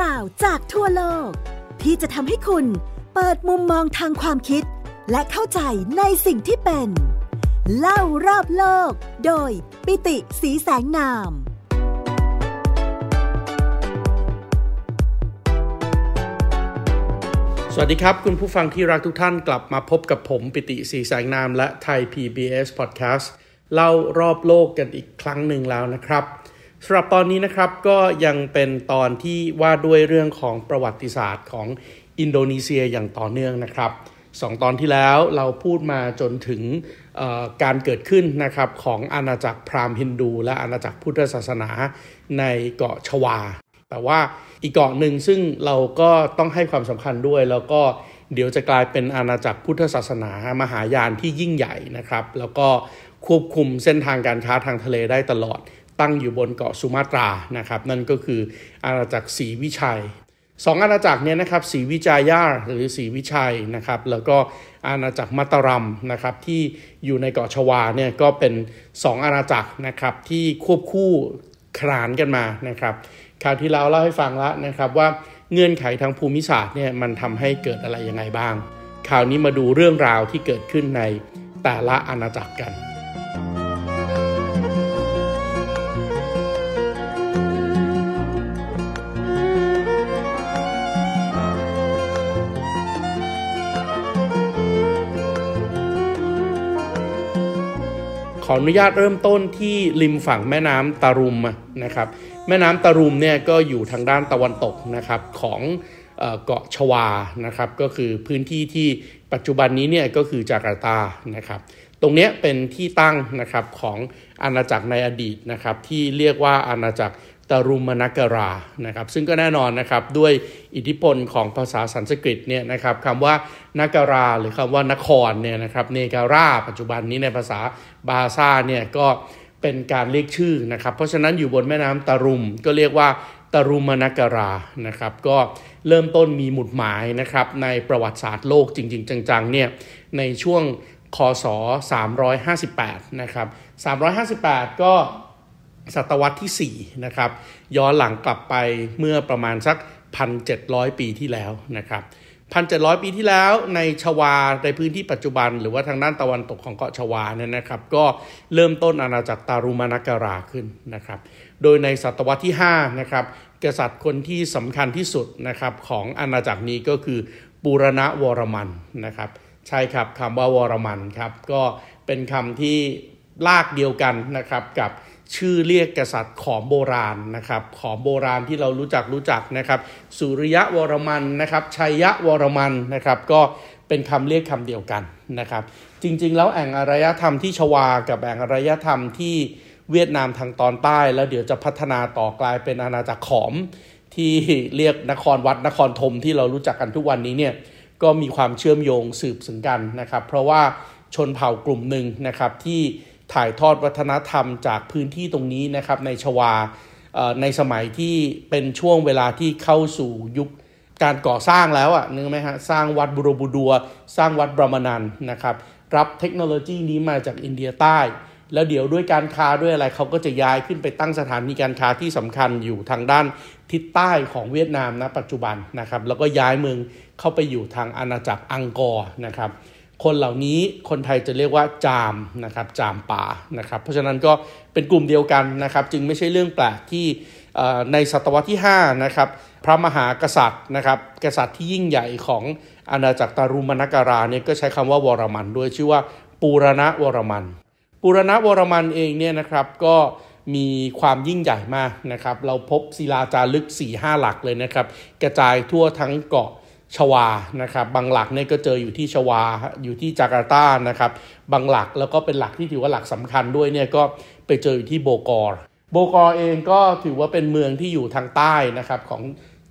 ราวจากทั่วโลก ที่จะทำให้คุณเปิดมุมมองทางความคิด และเข้าใจในสิ่งที่เป็น เล่ารอบโลก โดยปิติสีแสงนาม สวัสดีครับ คุณผู้ฟังที่รักทุกท่านกลับมาพบกับผมปิติสีแสงนามและไทย PBS Podcast เล่ารอบโลกกันอีกครั้งหนึ่งแล้วนะครับ สำหรับตอนนี้นะครับก็ยังเป็นตอนที่ว่าด้วยเรื่องของประวัติศาสตร์ของอินโดนีเซียอย่างต่อเนื่องนะครับสองตอนที่แล้วเราพูดมาจนถึงการเกิดขึ้นนะครับของอาณาจักรพราหมณ์ฮินดู และอาณาจักรพุทธศาสนาในเกาะชวา แต่ว่าอีกเกาะหนึ่งซึ่งเราก็ต้องให้ความสำคัญด้วย แล้วก็เดี๋ยวจะกลายเป็นอาณาจักรพุทธศาสนามหายานที่ยิ่งใหญ่นะครับ แล้วก็ควบคุมเส้นทางการค้าทางทะเลได้ตลอด ตั้งอยู่บนเกาะสุมาตรานะครับนั่นก็คืออาณาจักรศรีวิชัยสองอาณาจักรเนี่ยนะครับศรีวิจายาหรือศรีวิชัยนะครับแล้วก็อาณาจักรมัตตรัมนะครับที่อยู่ในเกาะชวาเนี่ยก็เป็นสองอาณาจักรนะครับที่ควบคู่ขนานกันมานะครับคราวที่เราเล่าให้ฟังแล้วนะครับว่าเงื่อนไขทางภูมิศาสตร์เนี่ยมันทำให้เกิดอะไรยังไงบ้าง คราวนี้มาดูเรื่องราวที่เกิดขึ้นในแต่ละอาณาจักรกัน ขออนุญาตเริ่มต้นที่ริมฝั่งแม่น้ำตารุมนะครับ แม่น้ำตารุมเนี่ยก็อยู่ทางด้านตะวันตกนะครับของเกาะชวานะครับ ก็คือพื้นที่ที่ปัจจุบันนี้เนี่ยก็คือจาการ์ตานะครับ ตรงนี้เป็นที่ตั้งนะครับของอาณาจักรในอดีตนะครับที่เรียกว่าอาณาจักร ตารุมนักรานะครับซึ่งก็แน่นอนนะครับด้วยอิทธิพลของภาษาสันสกฤตเนี่ยนะครับคำว่านักราหรือคำว่านครเนี่ยนะครับเนการาปัจจุบันนี้ในภาษาบาซ่าเนี่ยก็เป็นการเรียกชื่อนะครับ เพราะฉะนั้นอยู่บนแม่น้ำตารุมก็เรียกว่าตารุมนักรานะครับ ก็เริ่มต้นมีหมุดหมายนะครับในประวัติศาสตร์โลกจริง ๆ จังๆเนี่ยในช่วงคศ 358 นะครับ 358 ก็ ศตวรรษที่ 4 นะครับ ย้อนหลังกลับไปเมื่อประมาณสัก 1,700 ปีที่แล้วนะครับ 1,700 ปีที่แล้วในชวาในพื้นที่ปัจจุบัน หรือว่าทางด้านตะวันตกของเกาะชวาเนี่ยนะครับ ก็เริ่มต้นอาณาจักรตารุมานาการาขึ้นนะครับ โดยในศตวรรษที่ 5 นะครับ กษัตริย์คนที่สำคัญที่สุดนะครับของอาณาจักรนี้ก็คือปูรณะวรมันนะครับ ใช่ครับคำว่าวรมันครับก็เป็นคำที่ลากเดียวกันนะครับกับ ชื่อเรียกกษัตริย์ขอมโบราณนะครับ ขอมโบราณที่เรารู้จักรู้จักนะครับ สุริยะวรมันนะครับ ชัยยะวรมันนะครับ ก็เป็นคำเรียกคำเดียวกันนะครับ จริงๆ แล้วแอ่งอารยธรรมที่ชวา กับแอ่งอารยธรรมที่เวียดนามทางตอนใต้ แล้วเดี๋ยวจะพัฒนาต่อกลายเป็นอาณาจักรขอมที่เรียกนครวัดนครธมที่เรารู้จักกันทุกวันนี้เนี่ยก็มีความเชื่อมโยงสืบสึงกันนะครับ เพราะว่าชนเผ่ากลุ่มหนึ่งนะครับที่ ถ่ายทอดวัฒนธรรมจากพื้นที่ตรงนี้นะครับในชวาในสมัยที่เป็นช่วงเวลาที่เข้าสู่ยุคการก่อสร้างแล้วอะนึกไหมฮะสร้างวัดบุโรบูดัว สร้างวัดบรมนันนะครับรับเทคโนโลยีนี้มาจากอินเดียใต้ แล้วเดี๋ยวด้วยการค้าด้วยอะไรเขาก็จะย้ายขึ้นไปตั้งสถานีการค้าที่สำคัญอยู่ทางด้านทิศใต้ของเวียดนามนะปัจจุบันนะครับแล้วก็ย้ายเมืองเข้าไปอยู่ทางอาณาจักรอังกอร์นะครับ คนเหล่านี้คนไทยจะเรียกว่าจามนะครับจามป่านะครับ เพราะฉะนั้นก็เป็นกลุ่มเดียวกันนะครับ จึงไม่ใช่เรื่องแปลกที่ในศตวรรษที่5นะครับพระมหากษัตริย์นะครับกษัตริย์ที่ยิ่งใหญ่ของอาณาจักรตารุมนการาเนี่ยก็ใช้คำว่าวรมันด้วยชื่อว่าปูรณะวรมันปูรณะวรมันเองเนี่ยนะครับก็มีความยิ่งใหญ่มากนะครับ เราพบศิลาจารึก4-5หลักเลยนะครับ กระจายทั่วทั้งเกาะ ชวานะครับบางหลักเนี่ยก็เจออยู่ที่ชวาอยู่ที่จาการ์ตานะครับบางหลักแล้วก็เป็นหลักที่ถือว่าหลักสำคัญด้วยเนี่ยก็ไปเจออยู่ที่โบกอร์โบกอร์เองก็ถือว่าเป็นเมืองที่อยู่ทางใต้นะครับของ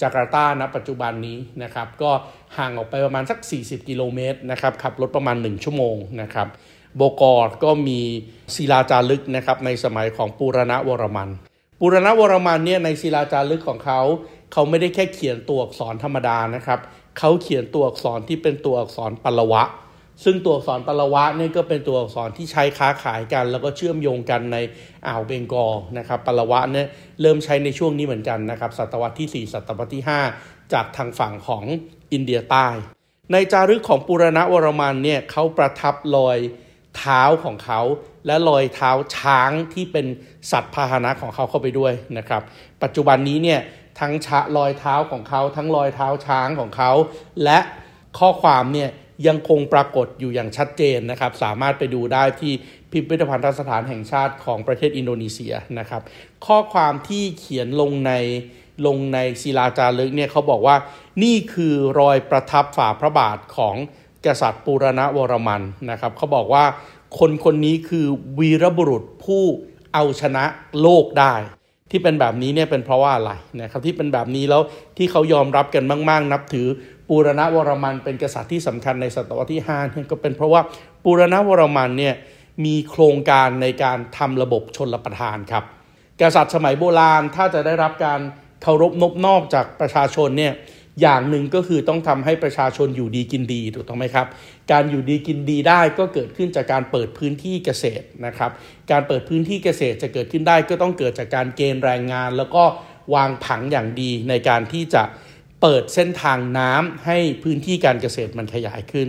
จาการ์ตาณปัจจุบันนี้นะครับก็ห่างออกไปประมาณสัก 40 กิโลเมตรนะครับขับรถประมาณ 1 ชั่วโมงนะครับโบกอร์ก็มีศิลาจารึกนะครับในสมัยของปูรณะวรมันปูรณะวรมันเนี่ยในศิลาจารึกของเขา เขาไม่ได้แค่เขียนตัวอักษรธรรมดานะครับ เขาเขียนตัวอักษรที่เป็นตัวอักษรปลวะ ซึ่งตัวอักษรปลวะเนี่ยก็เป็นตัวอักษรที่ใช้ค้าขายกัน แล้วก็เชื่อมโยงกันในอ่าวเบงกอลนะครับปลวะเนี่ยเริ่มใช้ในช่วงนี้เหมือนกันนะครับศตวรรษที่ 4 ศตวรรษที่ 5 จากทางฝั่งของอินเดียใต้ ในจารึกของปุรณะวรมันเนี่ยเขาประทับรอยเท้าของเขาและรอยเท้าช้างที่เป็นสัตว์พาหนะของเขาเข้าไปด้วยนะครับ ปัจจุบันนี้เนี่ย ทั้งชะรอยเท้าของเขาทั้งรอยเท้าช้างของเขา และข้อความเนี่ยยังคงปรากฏอยู่อย่างชัดเจนนะครับ สามารถไปดูได้ที่พิพิธภัณฑสถานแห่งชาติของประเทศอินโดนีเซียนะครับ ข้อความที่เขียนลงในลงในศิลาจารึกเนี่ยเขาบอกว่านี่คือรอยประทับฝ่าพระบาทของกษัตริย์ปูรณวรมันนะครับเขาบอกว่าคนคนนี้คือวีรบุรุษผู้เอาชนะโลกได้ ที่เป็นแบบนี้เนี่ยเป็นเพราะว่าอะไรนะครับที่เป็นแบบนี้แล้วที่เขายอมรับกันมาก ๆ นับถือปูรณวรมันเป็นกษัตริย์ที่สำคัญในศตวรรษที่5เนี่ยก็เป็นเพราะว่าปูรณวรมันเนี่ยมีโครงการในการทำระบบชนรประทานครับ กษัตริย์สมัยโบราณถ้าจะได้รับการเคารพนบนอกจากประชาชนเนี่ย อย่างหนึ่งก็คือต้องทำให้ประชาชนอยู่ดีกินดีถูกต้องไหมครับ การอยู่ดีกินดีได้ก็เกิดขึ้นจากการเปิดพื้นที่เกษตรนะครับ การเปิดพื้นที่เกษตรจะเกิดขึ้นได้ก็ต้องเกิดจากการเกณฑ์แรงงาน แล้วก็วางผังอย่างดีในการที่จะเปิดเส้นทางน้ำให้พื้นที่การเกษตรมันขยายขึ้น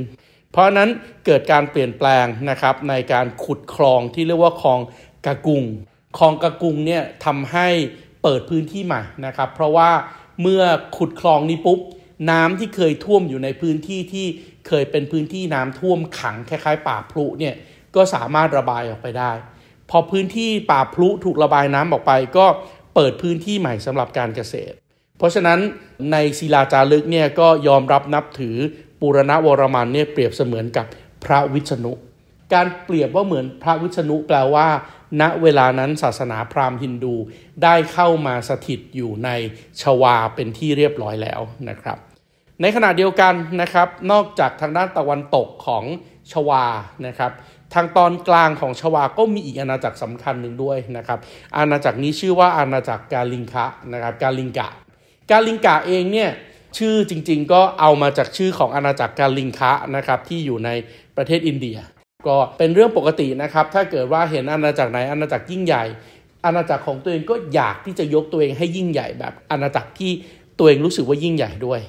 เพราะนั้นเกิดการเปลี่ยนแปลงนะครับในการขุดคลองที่เรียกว่าคลองกะกุงคลองกะกุงเนี่ยทำให้เปิดพื้นที่ใหม่นะครับ เพราะว่า เมื่อขุดคลองนี้ปุ๊บน้ำที่เคยท่วมอยู่ในพื้นที่ที่เคยเป็นพื้นที่น้ำท่วมขังคล้ายๆ ป่าพลุเนี่ยก็สามารถระบายออกไปได้ พอพื้นที่ป่าพลุถูกระบายน้ำออกไป ก็เปิดพื้นที่ใหม่สำหรับการเกษตร เพราะฉะนั้นในศิลาจารึกเนี่ยก็ยอมรับนับถือปุรณวรมันเนี่ยเปรียบเสมือนกับพระวิษณุ การเปรียบว่าเหมือนพระวิษณุแปลว่า ณเวลานั้นศาสนาพราหมณ์ฮินดูได้เข้ามาสถิตอยู่ในชวาเป็นที่เรียบร้อยแล้วนะครับ ในขณะเดียวกันนะครับ นอกจากทางด้านตะวันตกของชวานะครับ ทางตอนกลางของชวาก็มีอีกอาณาจักรสำคัญหนึ่งด้วยนะครับ อาณาจักรนี้ชื่อว่าอาณาจักรกาลิงคะนะครับกาลิงกะ กาลิงกะเองเนี่ยชื่อจริงๆก็เอามาจากชื่อของอาณาจักรกาลิงคะนะครับที่อยู่ในประเทศอินเดีย ก็เป็นเรื่องปกตินะครับ ถ้าเกิดว่าเห็นอาณาจักรไหนอาณาจักรยิ่งใหญ่ อาณาจักรของตัวเองก็อยากที่จะยกตัวเองให้ยิ่งใหญ่แบบอาณาจักรที่ตัวเองรู้สึกว่ายิ่งใหญ่ด้วย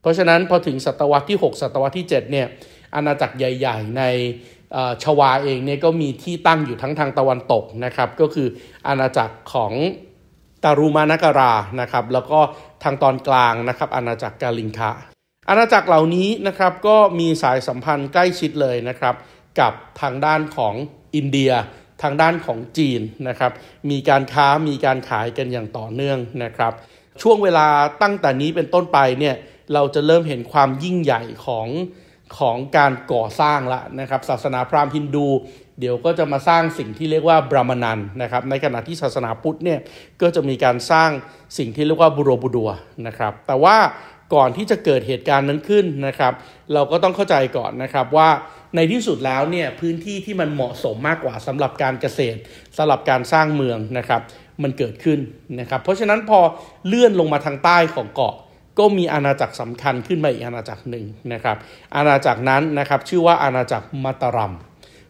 เพราะฉะนั้นพอถึงศตวรรษที่ 6 ศตวรรษที่ 7 เนี่ยอาณาจักรใหญ่ ๆ ในชวาเองเนี่ยก็มีที่ตั้งอยู่ทั้งทางตะวันตกนะครับก็คืออาณาจักรของตารุมานการานะครับแล้วก็ทางตอนกลางนะครับอาณาจักรกาลิงคะอาณาจักรเหล่านี้นะครับก็มีสายสัมพันธ์ใกล้ชิดเลยนะครับ กับทางด้านของอินเดีย ทางด้านของจีนนะครับ มีการค้ามีการขายกันอย่างต่อเนื่องนะครับ ช่วงเวลาตั้งแต่นี้เป็นต้นไปเนี่ยเราจะเริ่มเห็นความยิ่งใหญ่ของของการก่อสร้างละนะครับ ศาสนาพราหมณ์ฮินดู เดี๋ยวก็จะมาสร้างสิ่งที่เรียกว่าบรามณันนะครับ ในขณะที่ศาสนาพุทธเนี่ยก็จะมีการสร้างสิ่งที่เรียกว่าบุโรบุดัวนะครับ แต่ว่าก่อนที่จะเกิดเหตุการณ์นั้นขึ้นนะครับ เราก็ต้องเข้าใจก่อนนะครับว่า ในที่สุดแล้วเนี่ยพื้นที่ที่มันเหมาะสมมากกว่าสำหรับการเกษตรสำหรับการสร้างเมืองนะครับมันเกิดขึ้นนะครับ เพราะฉะนั้นพอเลื่อนลงมาทางใต้ของเกาะ ก็มีอาณาจักรสำคัญขึ้นมาอีกอาณาจักรหนึ่งนะครับ อาณาจักรนั้นนะครับชื่อว่าอาณาจักรมัตารัม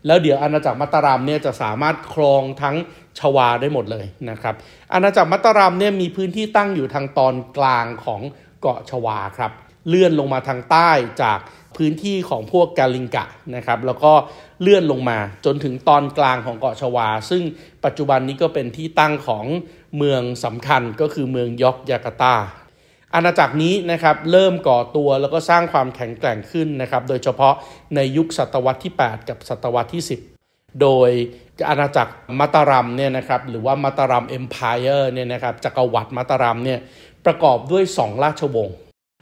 แล้วเดี๋ยวอาณาจักรมัตารัมเนี่ยจะสามารถครองทั้งชวาได้หมดเลยนะครับ อาณาจักรมัตารัมเนี่ยมีพื้นที่ตั้งอยู่ทางตอนกลางของเกาะชวาครับ เลื่อนลงมาทางใต้จาก พื้นที่ของพวกกาลิงกะนะครับแล้วก็เลื่อนลงมาจนถึงตอนกลางของเกาะชวา ซึ่งปัจจุบันนี้ก็เป็นที่ตั้งของเมืองสำคัญก็คือเมืองยอกยาการ์ตาอาณาจักรนี้นะครับเริ่มก่อตัวแล้วก็สร้างความแข็งแกร่งขึ้นนะครับโดยเฉพาะในยุคศตวรรษที่ 8 กับศตวรรษที่ 10 โดยอาณาจักรมัตตารัมเนี่ยนะครับหรือว่ามัตตารัมเอ็มพายเออร์เนี่ยนะครับจักรวรรดิมัตตารัมเนี่ยประกอบด้วย 2 ราชวงศ์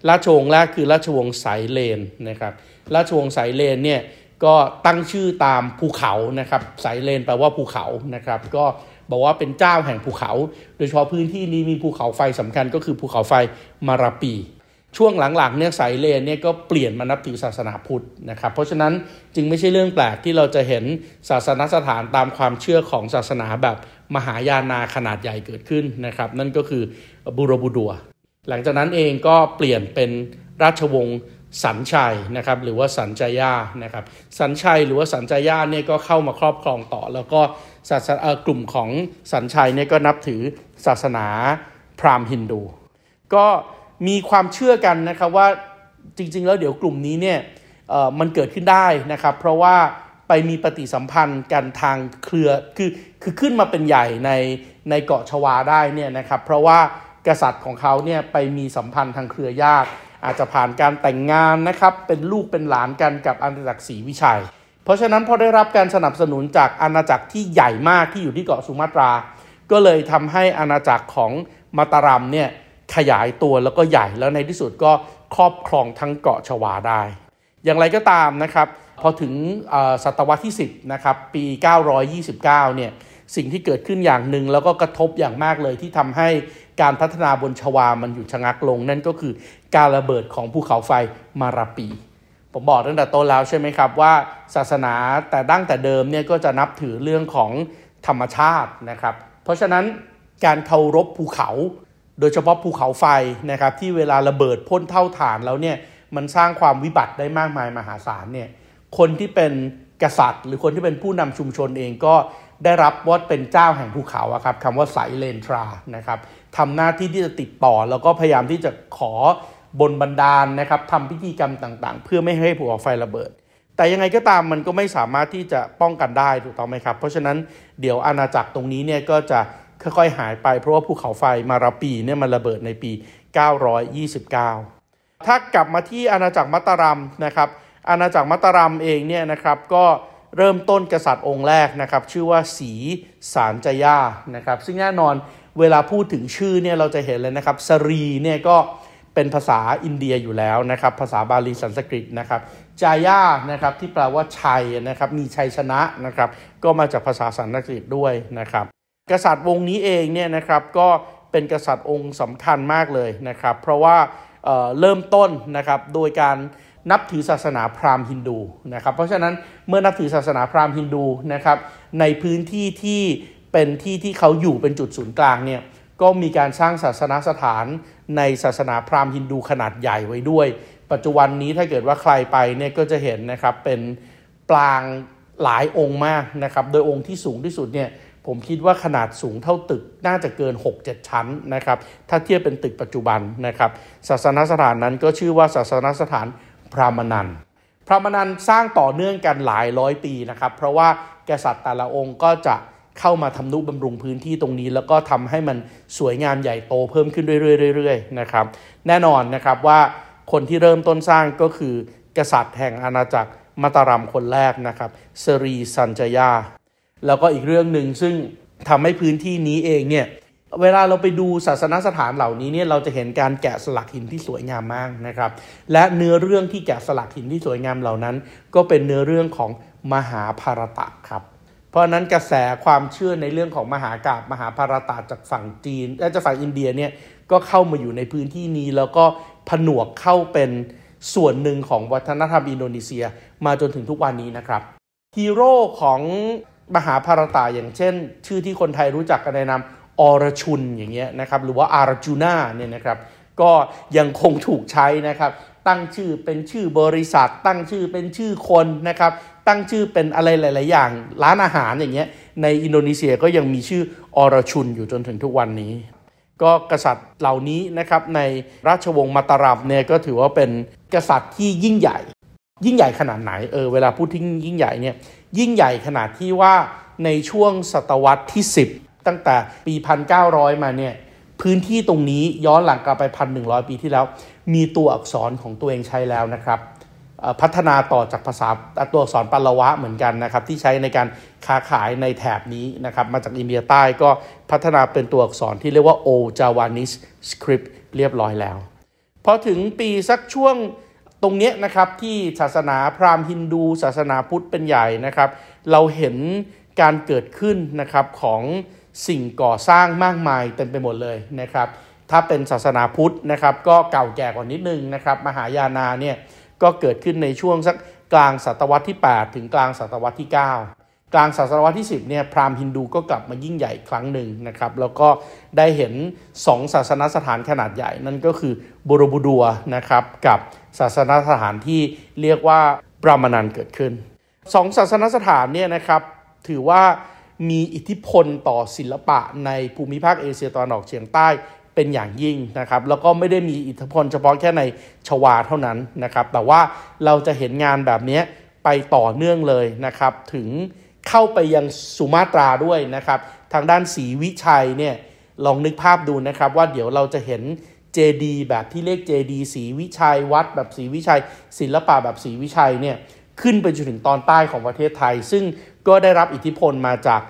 ราชวงศ์แรกคือราชวงศ์สายเลนนะครับราชวงศ์สายเลนเนี่ยก็ตั้งชื่อตามภูเขานะครับสายเลนแปลว่าภูเขานะครับก็บอกว่าเป็นเจ้าแห่งภูเขา โดยเฉพาะพื้นที่นี้มีภูเขาไฟสำคัญก็คือภูเขาไฟมาราปี ช่วงหลังๆเนี่ยสายเลนเนี่ยก็เปลี่ยนมานับถือศาสนาพุทธนะครับ เพราะฉะนั้นจึงไม่ใช่เรื่องแปลกที่เราจะเห็นศาสนสถานตามความเชื่อของศาสนาแบบมหายานาขนาดใหญ่เกิดขึ้นนะครับ นั่นก็คือบูโรบูดัว หลังจากนั้นเองก็เปลี่ยนเป็นราชวงศ์สันชัยนะครับหรือว่าสันจายานะครับสันชัยหรือว่าสันจายาเนี่ยก็เข้ามาครอบครองต่อ แล้วก็ศาสนากลุ่มของสันชัยเนี่ยก็นับถือศาสนาพราหมณ์ฮินดู ก็มีความเชื่อกันนะครับว่าจริง ๆ แล้วเดี๋ยวกลุ่มนี้เนี่ยมันเกิดขึ้นได้นะครับ เพราะว่าไปมีปฏิสัมพันธ์กันทางเครือคือคือขึ้นมาเป็นใหญ่ในในเกาะชวาได้เนี่ยนะครับ เพราะว่า กษัตริย์ของเขาเนี่ยไปมีสัมพันธ์ทางเครือญาติ อาจจะผ่านการแต่งงานนะครับ เป็นลูกเป็นหลานกันกับอาณาจักรศรีวิชัย เพราะฉะนั้นพอได้รับการสนับสนุนจากอาณาจักรที่ใหญ่มากที่อยู่ที่เกาะสุมาตรา ก็เลยทำให้อาณาจักรของมาตารัมเนี่ยขยายตัวแล้วก็ใหญ่แล้วในที่สุดก็ครอบครองทั้งเกาะชวาได้ อย่างไรก็ตามนะครับ พอถึงศตวรรษที่ 10นะครับปี 929เนี่ยสิ่งที่เกิดขึ้นอย่างหนึ่งแล้วก็กระทบอย่างมากเลยที่ทำให้ การพัฒนาบนชวา มันหยุดชะงักลง นั่นก็คือการระเบิดของภูเขาไฟมาราปี ผมบอกตั้งแต่ต้นแล้วใช่ไหมครับว่าศาสนาแต่ดั้งแต่เดิมเนี่ยก็จะนับถือเรื่องของธรรมชาตินะครับ เพราะฉะนั้นการเคารพภูเขาโดยเฉพาะภูเขาไฟนะครับที่เวลาระเบิดพ่นเท่าฐานแล้วเนี่ยมันสร้างความวิบัติได้มากมายมหาศาลเนี่ยคนที่เป็นกษัตริย์ หรือคนที่เป็นผู้นำชุมชนเองก็ ได้รับว่าเป็นเจ้าแห่งภูเขาครับคำว่าไสเลนทรานะครับทำหน้าที่ที่จะติดต่อแล้วก็พยายามที่จะขอบนบันดาลนะครับทำพิธีกรรมต่างๆ เพื่อไม่ให้ภูเขาไฟระเบิด แต่ยังไงก็ตามมันก็ไม่สามารถที่จะป้องกันได้ถูกต้องไหมครับ เพราะฉะนั้นเดี๋ยวอาณาจักรตรงนี้เนี่ยก็จะค่อยๆหายไปเพราะว่าภูเขาไฟมาราปีเนี่ยมันระเบิดในปี 929 ถ้ากลับมาที่อาณาจักรมัตตารัมนะครับอาณาจักรมัตตารัมเองเนี่ยนะครับก็ เริ่มต้นกษัตริย์องค์แรกนะครับ ชื่อว่าสีสารจยานะครับ ซึ่งแน่นอนเวลาพูดถึงชื่อเนี่ยเราจะเห็นเลยนะครับสรีเนี่ยก็เป็นภาษาอินเดียอยู่แล้วนะครับ ภาษาบาลีสันสกฤตนะครับจายานะครับที่แปลว่าชัยนะครับ มีชัยชนะนะครับ ก็มาจากภาษาสันสกฤตด้วยนะครับ กษัตริย์วงนี้เองเนี่ยนะครับก็เป็นกษัตริย์องค์สำคัญมากเลยนะครับ เพราะว่าเเริ่มต้นนะครับโดยการ นับถือศาสนาพราหมณ์ฮินดูนะครับ เพราะฉะนั้นเมื่อนับถือศาสนาพราหมณ์ฮินดูนะครับ ในพื้นที่ที่เป็นที่ที่เขาอยู่เป็นจุดศูนย์กลางเนี่ยก็มีการสร้างศาสนาสถานในศาสนาพราหมณ์ฮินดูขนาดใหญ่ไว้ด้วย ปัจจุบันนี้ถ้าเกิดว่าใครไปเนี่ยก็จะเห็นนะครับเป็นปรางหลายองค์มากนะครับ โดยองค์ที่สูงที่สุดเนี่ยผมคิดว่าขนาดสูงเท่าตึกน่าจะเกิน 6-7 ชั้นนะครับ ถ้าเทียบเป็นตึกปัจจุบันนะครับ ศาสนสถานนั้นก็ชื่อว่าศาสนสถาน พระมนันพระมนันสร้างต่อเนื่องกันหลายร้อยปีนะครับ เพราะว่ากษัตริย์แต่ละองค์ก็จะเข้ามาทำนุบำรุงพื้นที่ตรงนี้ แล้วก็ทำให้มันสวยงามใหญ่โตเพิ่มขึ้นเรื่อยๆนะครับ แน่นอนนะครับว่าคนที่เริ่มต้นสร้างก็คือกษัตริย์แห่งอาณาจักรมัตารัมคนแรกนะครับสรีสัญจยา แล้วก็อีกเรื่องหนึ่งซึ่งทำให้พื้นที่นี้เองเนี่ย เวลาเราไปดูศาสนสถานเหล่านี้เนี่ยเราจะเห็นการแกะสลักหินที่สวยงามมากนะครับ และเนื้อเรื่องที่แกะสลักหินที่สวยงามเหล่านั้น ก็เป็นเนื้อเรื่องของมหาภารตะครับ เพราะนั้นกระแสความเชื่อในเรื่องของมหากาบมหาภารตะจากฝั่งจีนและจากฝั่งอินเดียเนี่ยก็เข้ามาอยู่ในพื้นที่นี้ แล้วก็ผนวกเข้าเป็นส่วนหนึ่งของวัฒนธรรมอินโดนีเซียมาจนถึงทุกวันนี้นะครับฮีโร่ของมหาภารตะอย่างเช่น ชื่อที่คนไทยรู้จักกันในนาม อรชุนอย่างเงี้ยนะครับหรือว่าอารจูนาเนี่ยนะครับก็ยังคงถูกใช้นะครับ ตั้งชื่อเป็นชื่อบริษัท ตั้งชื่อเป็นชื่อคนนะครับ ตั้งชื่อเป็นอะไรหลาย ๆ อย่าง ร้านอาหารอย่างเงี้ยในอินโดนีเซียก็ยังมีชื่ออรชุนอยู่จนถึงทุกวันนี้ ก็กษัตริย์เหล่านี้นะครับในราชวงศ์มาตารัมเนี่ยก็ถือว่าเป็นกษัตริย์ที่ยิ่งใหญ่ ยิ่งใหญ่ขนาดไหนเออเวลาพูดที่ยิ่งใหญ่เนี่ยยิ่งใหญ่ขนาดที่ว่าในช่วงศตวรรษที่ 10 ตั้งแต่ปี 1,900 มาเนี่ยพื้นที่ตรงนี้ย้อนหลังกลับไป 1,100 ปีที่แล้ว มีตัวอักษรของตัวเองใช้แล้วนะครับพัฒนาต่อจากภาษาตัวอักษรปาลวะเหมือนกันนะครับที่ใช้ในการค้าขายในแถบนี้นะครับมาจากอินเดียใต้ก็พัฒนาเป็นตัวอักษรที่เรียกว่า Old Javanese Script เรียบร้อยแล้ว พอถึงปีสักช่วงตรงนี้นะครับที่ศาสนาพราหมณ์ฮินดู ศาสนาพุทธเป็นใหญ่นะครับ เราเห็นการเกิดขึ้นนะครับของ สิ่งก่อสร้างมากมายเต็มไปหมดเลยนะครับ ถ้าเป็นศาสนาพุทธนะครับก็เก่าแก่กว่านิดนึงนะครับ มหายานาเนี่ยก็เกิดขึ้นในช่วงสักกลางศตวรรษที่ 8 ถึงกลางศตวรรษที่ 9 กลางศตวรรษที่ 10เนี่ยพราหมณ์ฮินดูก็กลับมายิ่งใหญ่ครั้งหนึ่งนะครับ แล้วก็ได้เห็น 2 ศาสนสถานขนาดใหญ่นั่นก็คือบูรบูดัวนะครับกับศาสนสถานที่เรียกว่าปรามานันเกิดขึ้นสองศาสนสถานเนี่ยนะครับถือว่า มีอิทธิพลต่อศิลปะในภูมิภาคเอเชียตะวันออกเฉียงใต้เป็นอย่างยิ่งนะครับ แล้วก็ไม่ได้มีอิทธิพลเฉพาะแค่ในชวาเท่านั้นนะครับ แต่ว่าเราจะเห็นงานแบบนี้ไปต่อเนื่องเลยนะครับ ถึงเข้าไปยังสุมาตราด้วยนะครับ ทางด้านศรีวิชัยเนี่ยลองนึกภาพดูนะครับ ว่าเดี๋ยวเราจะเห็นเจดีแบบที่เรียกเจดีศรีวิชัยวัดแบบศรีวิชัย ศิลปะแบบศรีวิชัยเนี่ยขึ้นไปจนถึงตอนใต้ของประเทศไทย ซึ่ง ก็ได้รับอิทธิพลมาจาก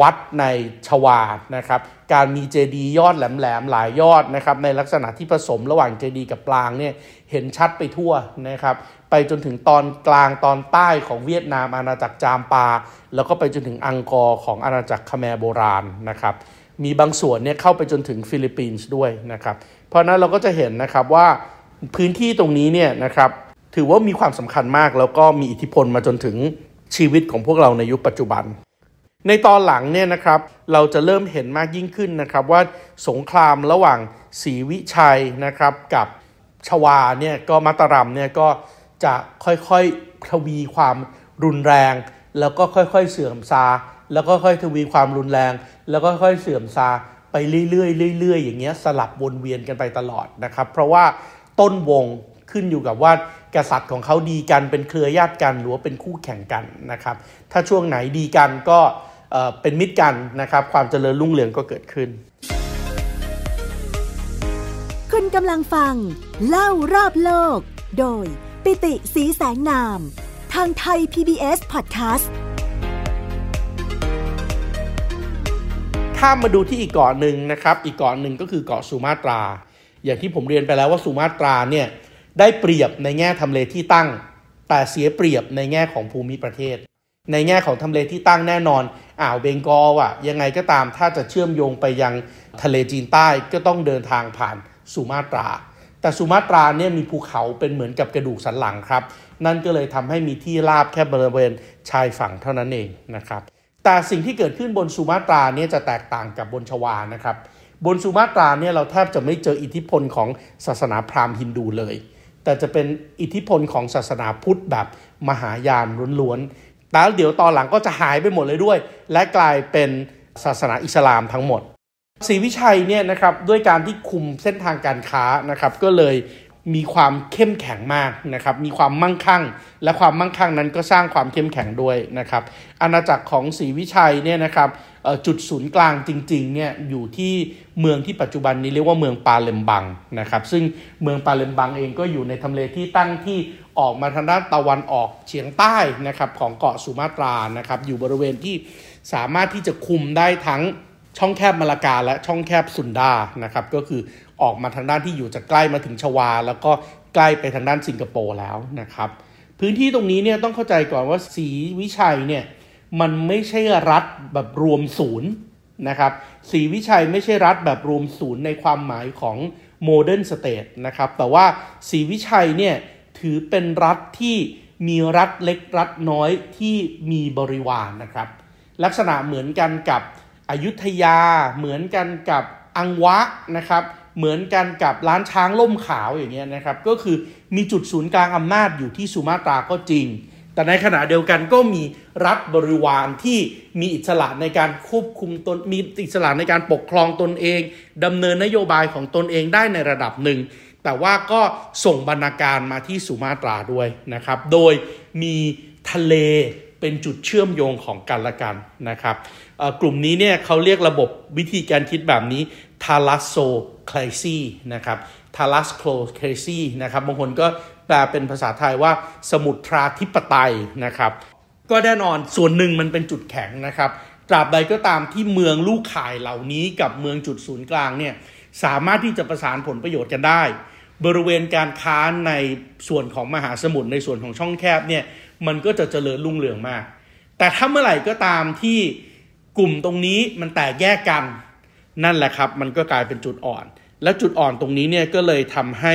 วัดในชวานะครับ การมีเจดียอดแหลมๆ หลายยอดนะครับในลักษณะที่ผสมระหว่างเจดีกับปรางเนี่ยเห็นชัดไปทั่วนะครับไปจนถึงตอนกลางตอนใต้ของเวียดนามอาณาจักรจามปา แล้วก็ไปจนถึงอังกอร์ของอาณาจักรเขมรโบราณนะครับมีบางส่วนเนี่ยเข้าไปจนถึงฟิลิปปินส์ด้วยนะครับเพราะนั้นเราก็จะเห็นนะครับว่าพื้นที่ตรงนี้เนี่ยนะครับถือว่ามีความสำคัญมากแล้วก็มีอิทธิพลมาจนถึง ชีวิตของพวกเราในยุคปัจจุบัน ในตอนหลังเนี่ยนะครับเราจะเริ่มเห็นมากยิ่งขึ้นนะครับว่าสงครามระหว่างศรีวิชัยนะครับกับชวาเนี่ยก็มัตรำเนี่ยก็จะค่อยๆทวีความรุนแรง แล้วก็ค่อยๆเสื่อมซา แล้วก็ค่อยทวีความรุนแรง แล้วก็ค่อยเสื่อมซาไปเรื่อยๆเรื่อยๆอย่างเงี้ยสลับวนเวียนกันไปตลอดนะครับ เพราะว่าต้นวง ขึ้นอยู่กับว่ากษัตริย์ของเขาดีกันเป็นเครือญาติกันหรือว่าเป็นคู่แข่งกันนะครับ ถ้าช่วงไหนดีกันก็เป็นมิตรกันนะครับ ความเจริญรุ่งเรืองก็เกิดขึ้น คุณกำลังฟัง เล่ารอบโลก โดยปิติสีแสงนาม ทางไทย PBS Podcast ข้ามมาดูที่อีกเกาะหนึ่งนะครับ อีกเกาะหนึ่งก็คือเกาะสุมาตรา อย่างที่ผมเรียนไปแล้วว่าสุมาตราเนี่ย ได้เปรียบในแง่ทำเลที่ตั้ง แต่เสียเปรียบในแง่ของภูมิประเทศ ในแง่ของทำเลที่ตั้งแน่นอนอ่าวเบงกอลอะยังไงก็ตามถ้าจะเชื่อมโยงไปยังทะเลจีนใต้ก็ต้องเดินทางผ่านสุมาตรา แต่สุมาตราเนี่ยมีภูเขาเป็นเหมือนกับกระดูกสันหลังครับ นั่นก็เลยทำให้มีที่ราบแค่บริเวณชายฝั่งเท่านั้นเองนะครับแต่สิ่งที่เกิดขึ้นบนสุมาตราเนี่ยจะแตกต่างกับบนชวานะครับบนสุมาตราเนี่ยเราแทบจะไม่เจออิทธิพลของศาสนาพราหมณ์ฮินดูเลย แต่จะเป็นอิทธิพลของศาสนาพุทธแบบมหายานล้วนๆแล้วเดี๋ยวตอนหลังก็จะหายไปหมดเลยด้วย และกลายเป็นศาสนาอิสลามทั้งหมดศรีวิชัยเนี่ยนะครับด้วยการที่คุมเส้นทางการค้านะครับก็เลย มีความเข้มแข็งมากนะครับ มีความมั่งคั่ง และความมั่งคั่งนั้นก็สร้างความเข้มแข็งด้วยนะครับ อาณาจักรของศรีวิชัยเนี่ยนะครับจุดศูนย์กลางจริงๆเนี่ยอยู่ที่เมืองที่ปัจจุบันนี้เรียกว่าเมืองปาเลมบังนะครับ ซึ่งเมืองปาเลมบังเองก็อยู่ในทำเลที่ตั้งที่ออกมาทางด้านตะวันออกเฉียงใต้นะครับของเกาะสุมาตรานะครับ อยู่บริเวณที่สามารถที่จะคุมได้ทั้งช่องแคบมาลากาและช่องแคบสุนดานะครับ ก็คือ ออกมาทางด้านที่อยู่จะใกล้มาถึงชวา แล้วก็ใกล้ไปทางด้านสิงคโปร์แล้วนะครับ พื้นที่ตรงนี้เนี่ยต้องเข้าใจก่อนว่าสีวิชัยเนี่ยมันไม่ใช่รัฐแบบรวมศูนย์นะครับศรีวิชัยไม่ใช่รัฐแบบรวมศูนย์ในความหมายของ modern state นะครับ แต่ว่าศรีวิชัยเนี่ยถือเป็นรัฐที่มีรัฐเล็กรัฐน้อยที่มีบริวารนะครับ ลักษณะเหมือนกันกับอยุธยาเหมือนกันกับอังวะนะครับ เหมือนกันกับล้านช้างร่มขาวอย่างเงี้ยนะครับก็คือมีจุดศูนย์กลางอำนาจอยู่ที่สุมาตราก็จริง แต่ในขณะเดียวกันก็มีรัฐบริวารที่มีอิสระในการควบคุมตนมีอิสระในการปกครองตนเองดำเนินนโยบายของตนเองได้ในระดับหนึ่ง แต่ว่าก็ส่งบรรณาการมาที่สุมาตราด้วยนะครับโดยมีทะเลเป็นจุดเชื่อมโยงของกันและกันนะครับกลุ่มนี้เนี่ยเขาเรียกระบบวิธีการคิดแบบนี้ทาลัสโซ คลซีนะครับทาลัสโคลเคซีนะครับบางคนก็แปลเป็นภาษาไทยว่าสมุทราธิปไตยนะครับ ก็แน่นอนส่วนหนึ่งมันเป็นจุดแข็งนะครับตราบใดก็ตามที่เมืองลูกข่ายเหล่านี้กับเมืองจุดศูนย์กลางเนี่ยสามารถที่จะประสานผลประโยชน์กันได้ บริเวณการค้าในส่วนของมหาสมุทรในส่วนของช่องแคบเนี่ยมันก็จะเจริญรุ่งเรืองมาก แต่ถ้าเมื่อไหร่ก็ตามที่กลุ่มตรงนี้มันแตกแยกกัน นั่นแหละครับ มันก็กลายเป็นจุดอ่อน และจุดอ่อนตรงนี้เนี่ยก็เลยทำให้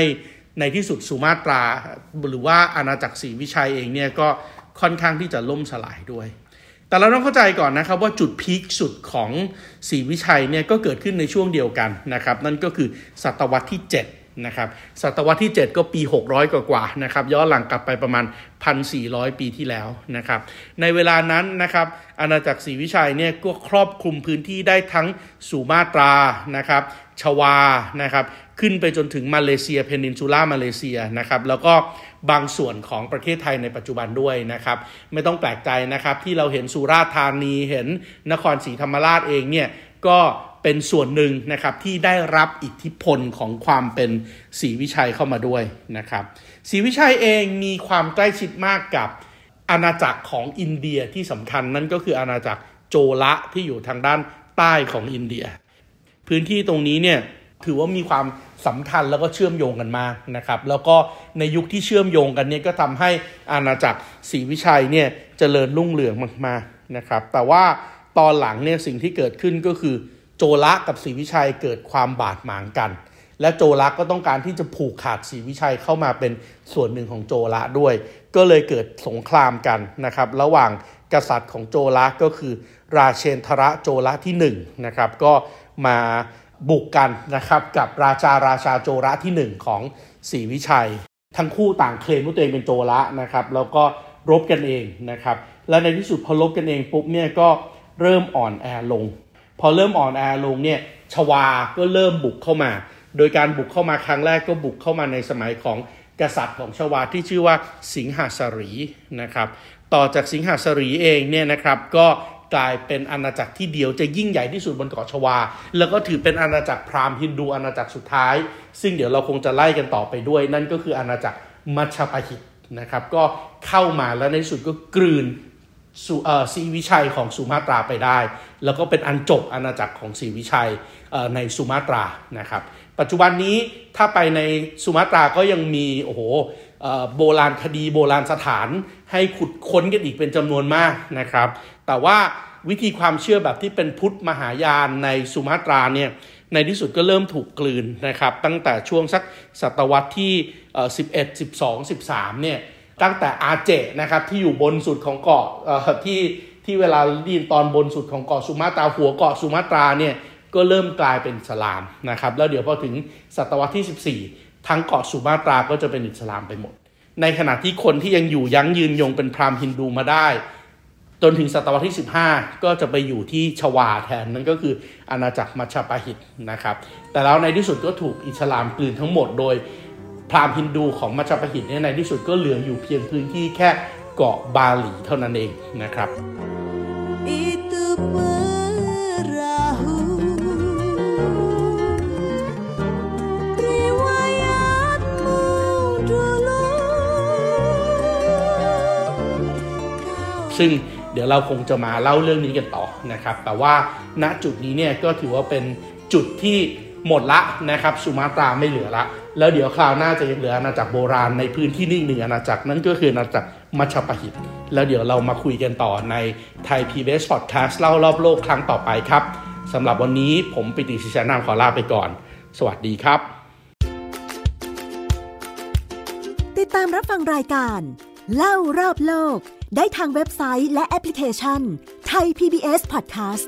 ในที่สุดสุมาตรา หรือว่าอาณาจักรศรีวิชัยเองเนี่ยก็ค่อนข้างที่จะล่มสลายด้วย แต่เราต้องเข้าใจก่อนนะครับว่าจุดพีคสุดของศรีวิชัยเนี่ยก็เกิดขึ้นในช่วงเดียวกันนะครับ นั่นก็คือศตวรรษที่ 7 นะครับศตวรรษที่ 7 ก็ปี 600 กว่าๆนะครับย้อนหลังกลับไปประมาณ 1,400 ปีที่แล้วนะครับในเวลานั้นนะครับอาณาจักรศรีวิชัยเนี่ยก็ครอบคลุมพื้นที่ได้ทั้งสุมาตรานะครับชวานะครับขึ้นไปจนถึงมาเลเซียเพนินซูล่ามาเลเซียนะครับแล้วก็บางส่วนของประเทศไทยในปัจจุบันด้วยนะครับไม่ต้องแปลกใจนะครับที่เราเห็นสุราษฎร์ธานีเห็นนครศรีธรรมราชเองเนี่ยก็ เป็นส่วนหนึ่งนะครับที่ได้รับอิทธิพลของความเป็นศรีวิชัยเข้ามาด้วยนะครับศรีวิชัยเองมีความใกล้ชิดมากกับอาณาจักรของอินเดียที่สำคัญนั่นก็คืออาณาจักรโจละที่อยู่ทางด้านใต้ของอินเดีย พื้นที่ตรงนี้เนี่ยถือว่ามีความสำคัญแล้วก็เชื่อมโยงกันมากนะครับ แล้วก็ในยุคที่เชื่อมโยงกันเนี่ยก็ทำให้อาณาจักรศรีวิชัยเนี่ยเจริญรุ่งเรืองมากๆนะครับ แต่ว่าตอนหลังเนี่ยสิ่งที่เกิดขึ้นก็คือ โจละกับศรีวิชัยเกิดความบาดหมางกัน และโจละก็ต้องการที่จะผูกขาดศรีวิชัยเข้ามาเป็นส่วนหนึ่งของโจละด้วย ก็เลยเกิดสงครามกันนะครับ ระหว่างกษัตริย์ของโจละก็คือราเชนทระโจละที่1นะครับก็มาบุกกันนะครับกับราชาราชาโจระที่ 1 ของศรีวิชัย ทั้งคู่ต่างเคลมว่าตัวเองเป็นโจระนะครับ แล้วก็รบกันเองนะครับ และในที่สุดพอรบกันเองปุ๊บเนี่ยก็เริ่มอ่อนแอลง พอเริ่มอ่อนแอลงเนี่ยชวาก็เริ่มบุกเข้ามา โดยการบุกเข้ามาครั้งแรกก็บุกเข้ามาในสมัยของกษัตริย์ของชวาที่ชื่อว่าสิงหาสรีนะครับ ต่อจากสิงหาสรีเองเนี่ยนะครับก็กลายเป็นอาณาจักรที่เดียวจะยิ่งใหญ่ที่สุดบนเกาะชวา แล้วก็ถือเป็นอาณาจักรพราหมณ์ฮินดูอาณาจักรสุดท้าย ซึ่งเดี๋ยวเราคงจะไล่กันต่อไปด้วย นั่นก็คืออาณาจักรมัชฌปหิตนะครับ ก็เข้ามาแล้วในสุดก็กลืน ศรีวิชัยของสุมาตราไปได้ แล้วก็เป็นอันจบอาณาจักรของศรีวิชัยในสุมาตรานะครับ ปัจจุบันนี้ถ้าไปในสุมาตราก็ยังมีโอ้โหโบราณคดีโบราณสถานให้ขุดค้นกันอีกเป็นจำนวนมากนะครับ แต่ว่าวิธีความเชื่อแบบที่เป็นพุทธมหายานในสุมาตราเนี่ยในที่สุดก็เริ่มถูกกลืนนะครับ ตั้งแต่ช่วงสักศตวรรษที่ 11 12 13เนี่ย ตั้งแต่อาเจนะครับที่อยู่บนสุดของเกาะที่ที่เวลาดีนตอนบนสุดของเกาะสุมาตราหัวเกาะสุมาตราเนี่ยก็เริ่มกลายเป็นอิสลามนะครับแล้วเดี๋ยวพอถึงศตวรรษที่ 14 ทั้งเกาะสุมาตราก็จะเป็นอิสลามไปหมด ในขณะที่คนที่ยังอยู่ยั้งยืนยงเป็นพราหมณ์ฮินดูมาได้ จนถึงศตวรรษที่ 15 ก็จะไปอยู่ที่ชวาแทนนั่นก็คืออาณาจักรมัชปาหิตนะครับแต่แล้วในที่สุดก็ถูกอิสลามกลืนทั้งหมดโดย พราหมณ์ฮินดูของมัชปหิตเนี่ยในที่สุดก็เหลืออยู่เพียงพื้นที่แค่เกาะบาหลีเท่านั้นเองนะครับ ซึ่งเดี๋ยวเราคงจะมาเล่าเรื่องนี้กันต่อนะครับ แต่ว่าณจุดนี้เนี่ยก็ถือว่าเป็นจุดที่ หมดละนะครับสุมาตราไม่เหลือละ แล้วเดี๋ยวคราวหน้าจะยังเหลืออาณาจักรโบราณในพื้นที่นิ่งหนึ่งอาณาจักรนั่นก็คืออาณาจักรมัชปหิต แล้วเดี๋ยวเรามาคุยกันต่อในไทย PBS Podcast เล่ารอบโลกครั้งต่อไปครับสำหรับวันนี้ผมปิติศิชานามขอลาไปก่อน สวัสดีครับ ติดตามรับฟังรายการ เล่ารอบโลก ได้ทางเว็บไซต์และแอปพลิเคชันไทย PBS Podcast